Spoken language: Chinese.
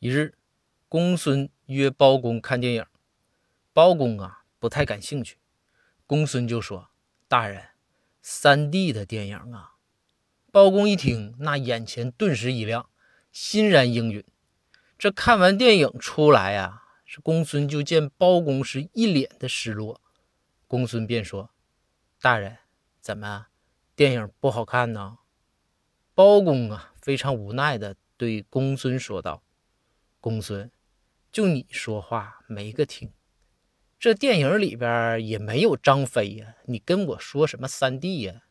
一日，公孙约包公看电影，包公啊不太感兴趣。公孙就说：“大人，三 D 的电影啊。”包公一听，那眼前顿时一亮，欣然应允。这看完电影出来呀，这公孙就见包公是一脸的失落。公孙便说：“大人，怎么电影不好看呢？”包公啊非常无奈的对公孙说道。公孙，就你说话没个听，这电影里边也没有张飞呀，你跟我说什么三弟呀？